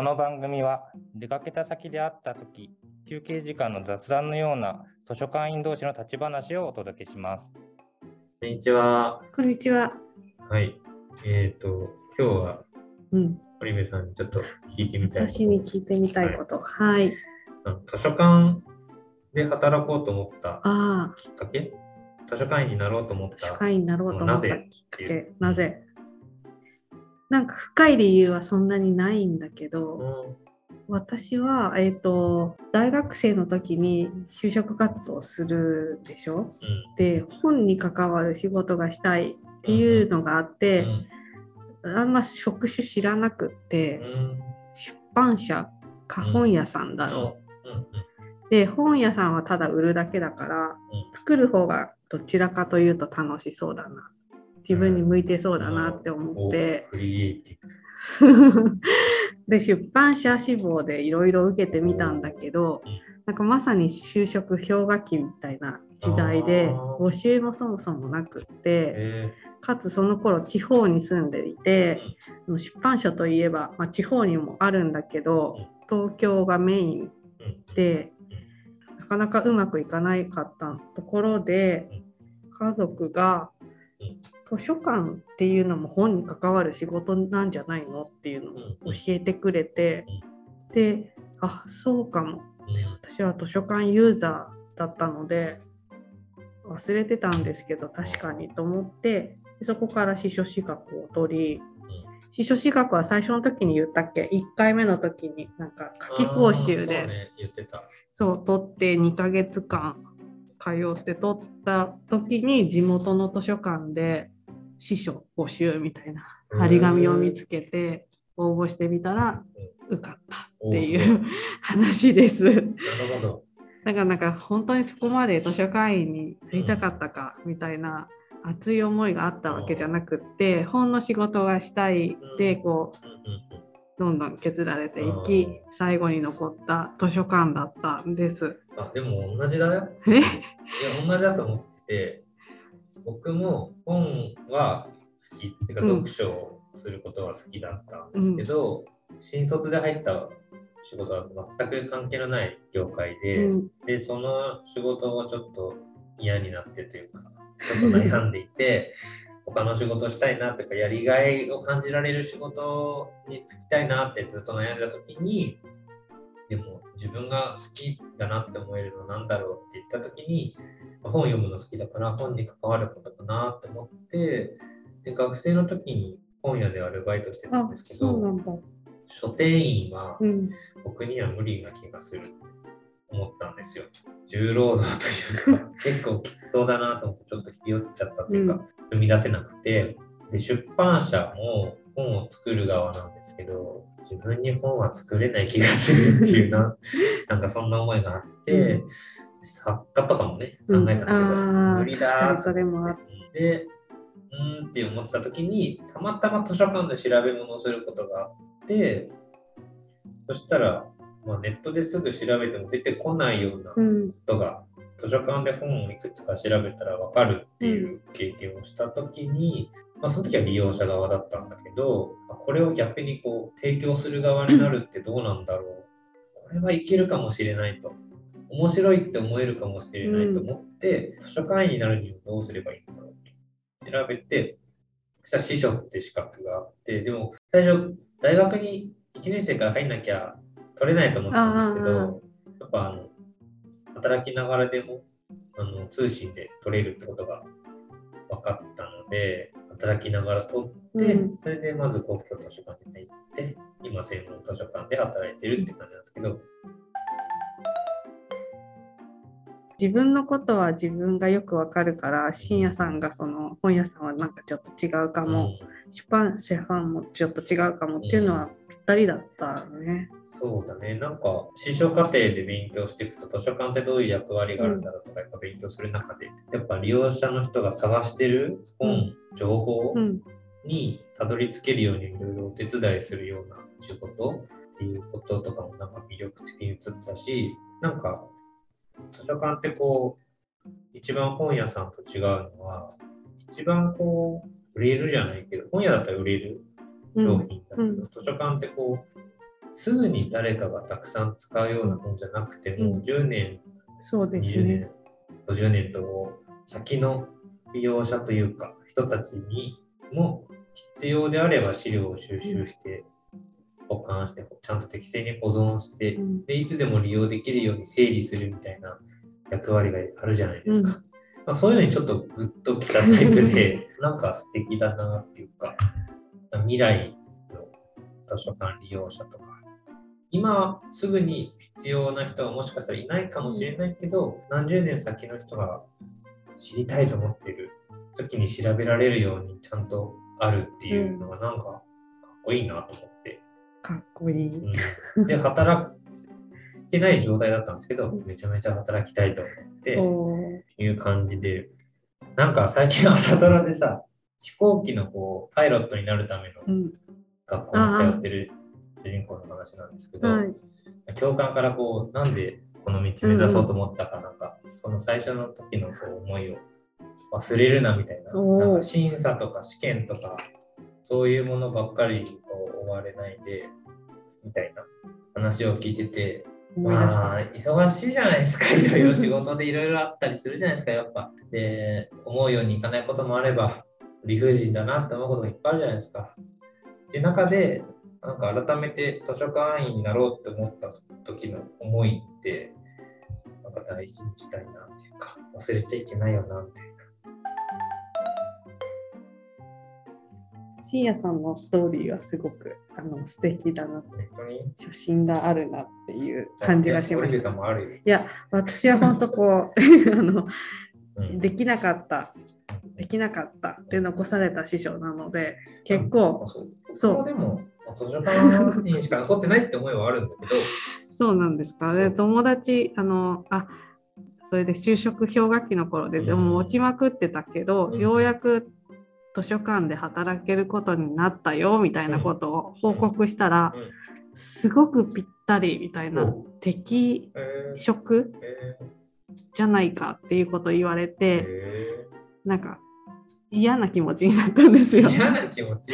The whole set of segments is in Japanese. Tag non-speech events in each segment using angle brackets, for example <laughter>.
この番組は出かけた先で会った時休憩時間の雑談のような図書館員同士の立ち話をお届けします。こんにちは。こんにちは。はい。えっ、と、今日はうん、堀部さんにちょっと聞いてみたいこと私に聞いてみたいこと。はい。あの図書館で働こうと思ったああ、きっかけ？図書館員になろうと思った図書館員になろうと思ったきっかけう。なぜ？なんか深い理由はそんなにないんだけど、うん私は、えっ、と、大学生の時に就職活動をするでしょ？うん。で、本に関わる仕事がしたいっていうのがあって、あんま職種知らなくって、うん。出版社か本屋さんだろう。う。んうん。で本屋さんはただ売るだけだから、作る方がどちらかというと楽しそうだな自分に向いてそうだなって思って、<laughs> で出版社志望でいろいろ受けてみたんだけど、うん。なんかまさに就職氷河期みたいな時代で募集もそもそもなくってえかつその頃地方に住んでいて、出版社といえば、まあ、地方にもあるんだけど東京がメインでなかなかうまくいかないかったところで家族が図書館っていうのも本に関わる仕事なんじゃないのっていうのを教えてくれてであそうかも。うん。私は図書館ユーザーだったので忘れてたんですけど確かにと思ってでそこから司書資格を取り司書資格は最初の時に言ったっけ？1回目の時になんか夏季講習でね、言ってた。そう取って2ヶ月間通って取った時に地元の図書館で司書募集みたいな張り紙を見つけて応募してみたら受かったっていう話です。なるほど。だからなんか本当にそこまで図書館員になりたかったかみたいな熱い思いがあったわけじゃなくって本の仕事がしたいでこうどんどん削られていうんき最後に残った図書館だったんです。あ、でも同じだよ。え？いや、同じだと思ってて、僕も本は好きっていうか、うん読書をすることは好きだったんですけど、新卒で入った仕事は全く関係のない業界で、うん。で、その仕事をちょっと嫌になってというか、<laughs> ちょっと悩んでいて、他の仕事したいなとか、やりがいを感じられる仕事に就きたいなってずっと悩んだ時に、でも自分が好きだなって思えるのなんだろうって言った時に、まあ本読むの好きだから本に関わることかなって思って、で学生の時に本屋でアルバイトしてたあんですけど。書店員はうん僕には無理な気がするって思ったんですよ。重労働というか、<laughs> 結構きつそうだなと思って、ちょっと気負っちゃったというか、踏み出せなくて、で、出版社も本を作る側なんですけど、自分に本は作れない気がするっていうな、<laughs> なんかそんな思いがあって、う作家とかもね、考うんえたんだけど、あ無理だそれもあっで、うーんって思ってた時に、たまたま図書館で調べ物をすることがあって、そしたら、まあ、ネットですぐ調べても出てこないようなこうん。とが、図書館で本をいくつか調べたら分かるっていう経験をした時に、まあ、その時は利用者側だったんだけど、あこれを逆にこう提供する側になるってどうなんだろう。これはいけるかもしれないと。面白いって思えるかもしれないと思って、図書館員になるにはどうすればいいんだろうと調べて、そしたら司書って資格があって、でも最初、大学に1年生から入んなきゃ取れないと思ってたんですけど、やっぱあの働きながらでもあの通信で取れるってことが分かったので、働きながら取って、うん。それでまず公共図書館に入って、今専門図書館で働いてるって感じなんですけど、自分のことは自分がよくわかるから深夜さんがその本屋さんはなんかちょっと違うかも、出版社さんもちょっと違うかもっていうのはぴったりだったね。そうだね、なんか、司書課程で勉強していくと、図書館ってどういう役割があるんだろうとか、やっぱ勉強する中で、やっぱ利用者の人が探してる本、うん情報うんにたどり着けるようにいろいろお手伝いするような仕事っていうこととかもなんか魅力的に映ったし、なんか、図書館ってこう、一番本屋さんと違うのは、一番こう、売れるじゃないけど、本屋だったら売れるうん商品だけど、うん。図書館ってこうすぐに誰かがたくさん使うような本じゃなくても、うん。10年、そうです20ね。年、50年と先の利用者というか、人たちにも必要であれば資料を収集して、保管して、ちゃんと適正に保存して、うんでいつでも利用できるように整理するみたいな役割があるじゃないですか。うんまあ、そういうのにちょっとグッときたタイプで、なんか素敵だなっていうか、未来の図書館利用者とか、今すぐに必要な人はもしかしたらいないかもしれないけど、何十年先の人が知りたいと思ってる時に調べられるようにちゃんとあるっていうのがなんかかっこいいなと思って。かっこいい。うん。で、働いてない状態だったんですけど、めちゃめちゃ働きたいと思って、おー。いう感じで、なんか最近朝ドラでさ、飛行機のこうパイロットになるためのうん。学校に通ってる主人公の話なんですけど、はい教官からこう、なんでこの道目指そうと思ったかなんか、その最初の時のこう思いを忘れるなみたいな、なんか審査とか試験とか、そういうものばっかりにこう追われないで、みたいな話を聞いてて。まあ、忙しいじゃないですか、<laughs> いろいろ仕事でいろいろあったりするじゃないですか、やっぱ。で、思うようにいかないこともあれば、理不尽だなって思うこともいっぱいあるじゃないですか。で、中で、なんか改めて図書館員になろうって思った時の思いって、なんか大事にしたいなっていうか、忘れちゃいけないよな、みたいな。シーヤさんのストーリーはすごくあの素敵だな、本当に？初心があるなっていう感じがしました。いや、私は本当こう <laughs> あの、うんできなかった、できなかったって残された師匠なので、結あ構、そう。でも、図書館員しか残ってないって思いはあるんだけど、<laughs> そうなんですか。で、友達、あの、あそれで就職氷河期の頃で、でも落ちまくってたけど、うんようやく図書館で働けることになったよみたいなことを報告したら、うん。すごくぴったりみたいな、お適えー職えじゃないかっていうことを言われーて、えなんか嫌な気持ちになったんですよ。ー嫌な気持ち？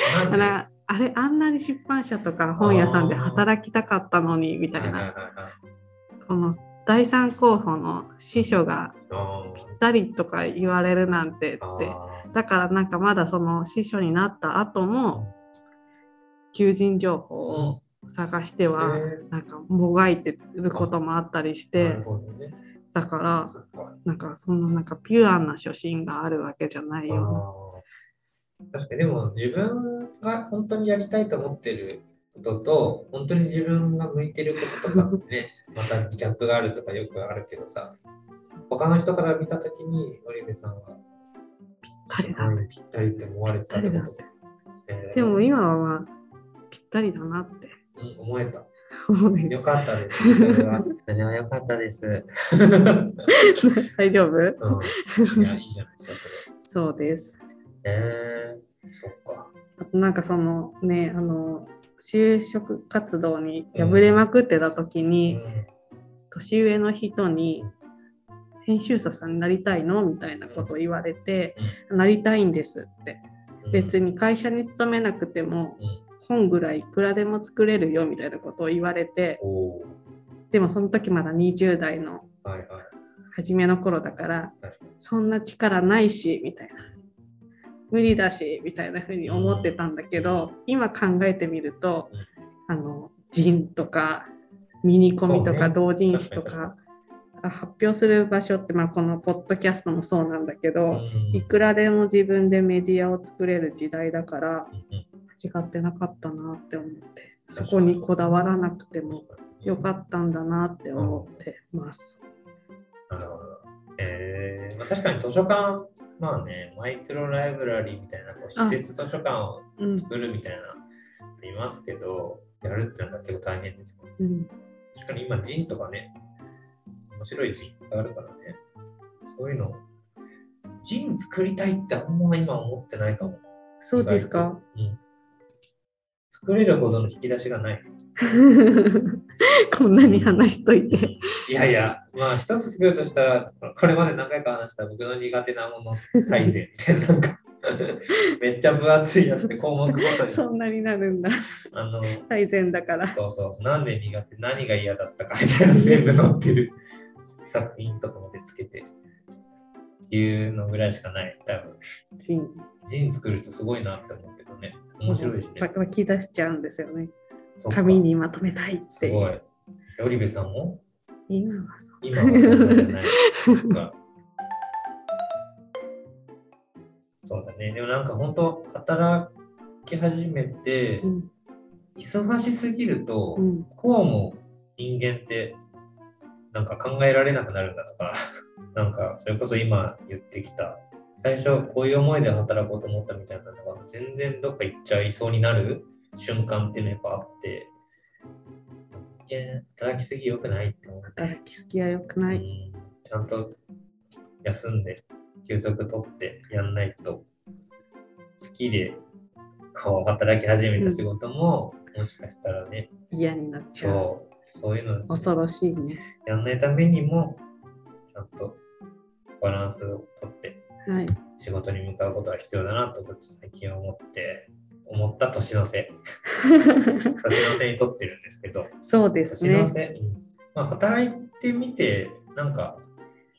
あれあんなに出版社とか本屋さんで働きたかったのにみたいな。この第三候補の司書がぴったりとか言われるなんてって。あだからなんかまだその司書になった後も求人情報を探してはえなんかもがいてることもあったりして。だから。なんかそのなんかピュアな初心があるわけじゃないよ。確かに。でも自分が本当にやりたいと思ってることと本当に自分が向いてることとかってね <laughs> またギャップがあるとかよくあるけどさ他の人から見た時にオリベさんはぴったりだうんぴったりって思われてたってこと？で、えーでも今はまあぴったりだなってうん思えた。よかったです。<laughs> それは。それはよかったです。<laughs> 大丈夫？うん、いや、いいじゃないですか、それ。<laughs> そうですえー、そっか。あとなんかそのねあの就職活動に敗れまくってた時に、年上の人に「編集者さんになりたいの?」みたいなことを言われて「なりたいんです」って。別に。に会社に勤めなくてもうん。本ぐらいいくらでも作れるよみたいなことを言われてでもその時まだ20代の。初めの頃だから。そんな力ないしみたいな。無理だしみたいな風に思ってたんだけど、今考えてみると、あの人とかミニコミとか同人誌と確か発表する場所って、まあ、このポッドキャストもそうなんだけど、うんいくらでも自分でメディアを作れる時代だから違ってなかったなって思ってそこにこだわらなくてもよかったんだなって思ってます。なるほど。えーまあ、確かに図書館、まあね、マイクロライブラリーみたいなこう施設図書館をうん作るみたいなありますけど、やるってのは結構大変ですよね。うん確かに今、ジンとかね、面白いジンがあるからね、そういうの、ジン作りたいってあんま今思ってないかも。そうですか？うん。作れるほどの引き出しがない。<laughs> こんなに話しといて。いやいや、まあ一つ作るとしたら、これまで何回か話した僕の苦手なもの改善みたいな、なんか <laughs> めっちゃ分厚いやつで項目ごとに。そんなになるんだ。あの、大善だから。そうそう、なんで苦手、何が嫌だったかみたいなの全部載ってる作品とかまでつけて。っていうのぐらいしかない。多分、ジンジン作るとすごいなって思うけどね。面白いしね。わ湧き出しちゃうんですよね。紙にまとめたいって。すごい。オリベさんも？今はそう。今はそんなじゃない。<laughs> そっかそうだね。でもなんか本当、働き始めて、うん忙しすぎると、うんこうも人間ってなんか考えられなくなるんだとか、<laughs> なんかそれこそ今言ってきた、最初こういう思いで働こうと思ったみたいなのが全然どっか行っちゃいそうになる瞬間っていうのやっぱあって、働きすぎ良くないって思って、働きすぎは良くない。うんちゃんと休んで休息取ってやんないと好きでこう働き始めた仕事も、もしかしたらね嫌になっちゃう。そういうの恐ろしいね。やんないためにもちゃんとバランスをとってはい。仕事に向かうことは必要だなとちょっと最近思って思った年の瀬 <laughs> 年の瀬にとってるんですけどそうですね年の。瀬、うんまあ、働いてみてなんか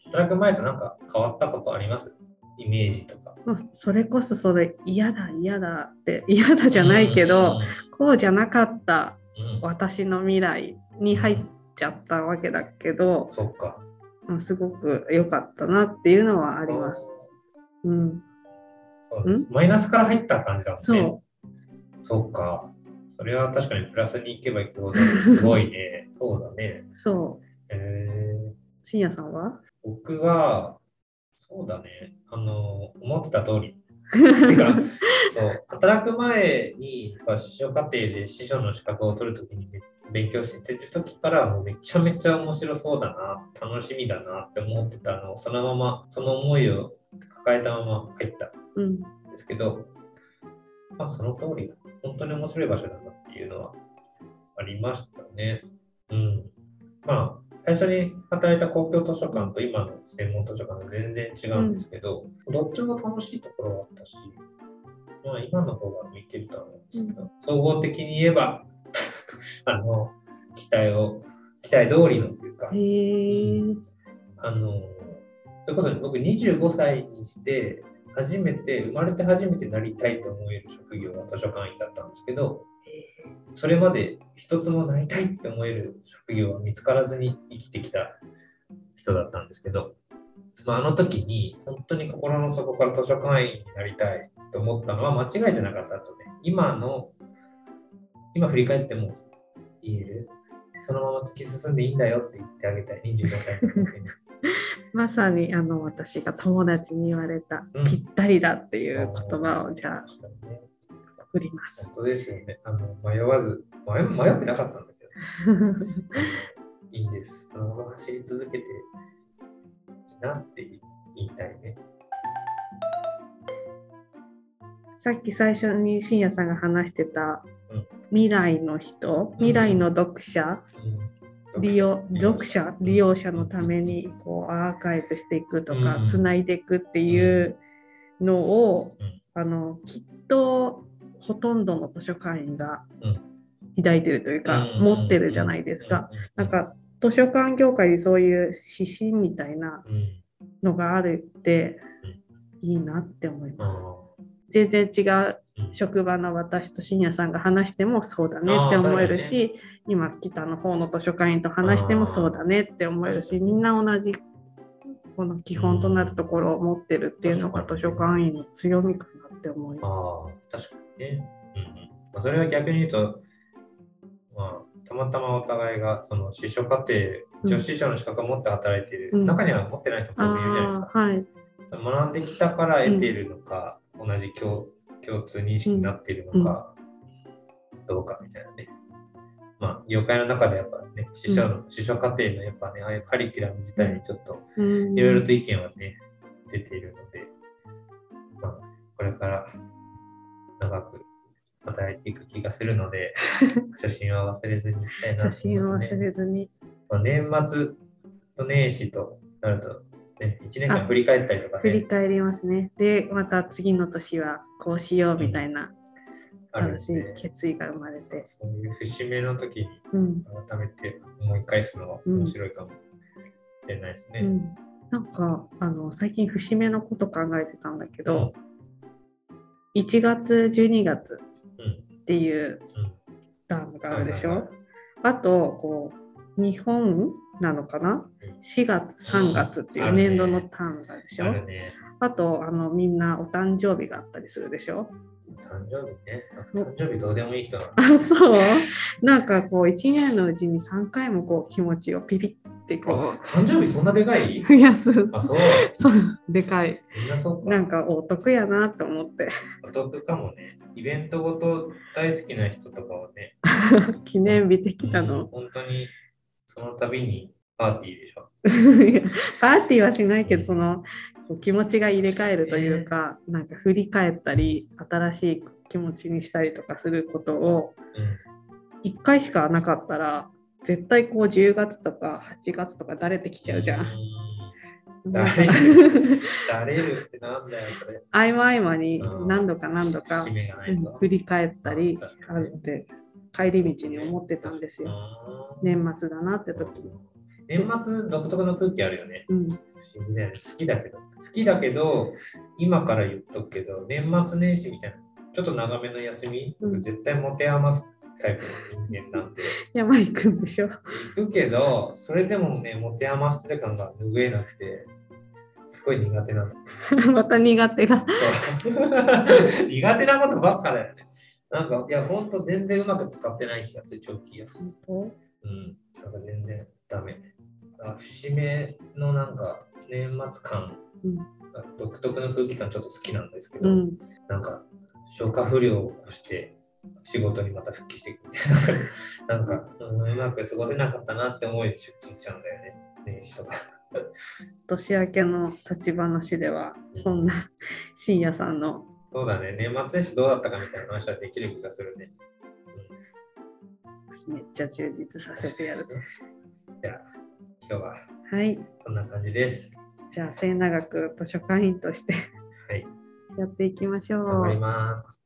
働く前となんか変わったことあります？イメージとか。それこそそれ嫌だ嫌だって嫌だじゃないけど、こうじゃなかった私の未来に入っちゃったわけだけど、そっか。うんすごく良かったなっていうのはあります。うん、マイナスから入った感じだもんね。そそっか。それは確かにプラスに行けば行くほどすごいね。<laughs> そうだね。う、そう。えー、深夜さんは？僕は、そうだね。あの、思ってた通り。てか、そう、働く前に、やっぱ司書課程で司書の資格を取るときにめ勉強してるときから、もうめちゃめちゃ面白そうだな、楽しみだなって思ってたのを、そのまま、その思いを抱えたまま入ったうん、んですけど、まあ、その通りだ。本当に面白い場所だなっていうのはありましたね。うん。まあ、最初に働いた公共図書館と今の専門図書館は全然違うんですけど、どっちも楽しいところはあったし、まあ、今の方が向いてるとは思うんですけど、総合的に言えば、あの、期待を、期待通りのというか、あの、それこそ僕25歳にして、初めて、生まれて初めてなりたいと思える職業は図書館員だったんですけど、それまで一つもなりたいって思える職業は見つからずに生きてきた人だったんですけど、まあ、あの時に本当に心の底から図書館員になりたいと思ったのは間違いじゃなかったとね。今の、今振り返っても言える？そのまま突き進んでいいんだよって言ってあげたい、25歳の時に。<laughs> まさにあの私が友達に言われた、うんぴったりだっていう言葉をじゃあね。送ります。本当ですよね。あの迷わず迷、迷ってなかったんだけど、<laughs> いいんです。そのまま走り続けていいなって言いたいね。さっき最初に深夜さんが話してたうん未来の人、未来の読者、うん、利用利読者利用者のためにこうアーカイブしていくとか、うん。つないでいくっていうのを、うん。あのきっとほとんどの図書館員がうん。抱いてるというか、うん。持ってるじゃないですか。。うなん、か図書館業界にそういう指針みたいなうん、のがあるってうんいいなって思いあます。ー全然違ううん職場の私と深夜さんが話してもそうだねって思えるし、今北の方の図書館員と話してもそうだねって思えるしみんな同じこの基本となるところを持ってるっていうのが図書館員の強みかなって思いまああ、確かにね。うんうん。まあ、それは逆に言うと、まあ、たまたまお互いがその司書課程、一応司書の資格を持って働いている、うん。中には持ってない人もいるじゃないですか。はい。学んできたから得ているのか、同じ共共通認識になっているのか、どうかみたいなね。まあ、業界の中でやっぱね、司書の、司書課程のやっぱね、ああいうカリキュラム自体にちょっとうんいろいろと意見はね、出ているので、まあ、これから長く働いていく気がするので、<laughs> 初心は忘れずにいきたいなと写真を忘思いますね。れずに。まあ、年末と年始となると、ね、1年間振り返ったりとかね、振り返りますね。で、また次の年はこうしようみたいなあるん話、で、決意が生まれて。そういう節目の時にうん。改めて思い返すのは面白いかもしれないですね。うん、なんかあの最近節目のこと考えてたんだけど、1月12月うん。っていううん。タームがあるでしょ、あとこう日本なのかな？うん4月3月っていう年度のタームがあるでしょ、あるね。あとあのみんなお誕生日があったりするでしょ？誕生日ね。誕生日どうでもいい人なの。あ <laughs> そうなんかこう1年のうちに3回もこう気持ちをピピってこあ誕生日そんなでかい？う増やすあ、そう。そうでかいみんなそうか。なんかお得やなと思ってお得かもね。イベントごと大好きな人とかはね、<laughs> 記念日的なうんの。本当にその度にパーティーでしょ。パーティーはしないけど、その気持ちが入れ替えるというか、なんか振り返ったり、新しい気持ちにしたりとかすることをうん1回しかなかったら、絶対こう10月とか8月とかだれてきちゃうじゃん。だれるだれるってなんだよ、それ。<laughs> 合間合間にうん何度か何度か。振り返ったり確あって帰り道に思ってたんですよ。年末だなって時に。年末独特の空気あるよね。うん、不思議だよね。好きだけど。好きだけど、今から言っとくけど、年末年始みたいな、ちょっと長めの休み、うん絶対持て余すタイプの人間なんで、<laughs> 山行くんでしょ。行くけど、それでもね、持て余してる感が拭えなくて、すごい苦手なの。<laughs> また苦手が。<laughs> 苦手なことばっかだよね。なんか、いや、ほんと全然うまく使ってない気がする、長期休み。うん、なんか全然ダメ。あ節目のなんか年末感、うん。独特の空気感ちょっと好きなんですけど、うん。なんか消化不良をして仕事にまた復帰していくみたいな、<laughs> なんか、うん、うまく過ごせなかったなって思いで出勤しちゃうんだよね、年始とか。年明けの立ち話ではそんな深夜さんのそうだね、年末年始どうだったかみたいな話はできる気がするね。めっちゃ充実させてやるぞ。うん、じゃあ、今日ははい。そんな感じです。じゃあ末永く図書館員としてはい、やっていきましょう。頑張ります。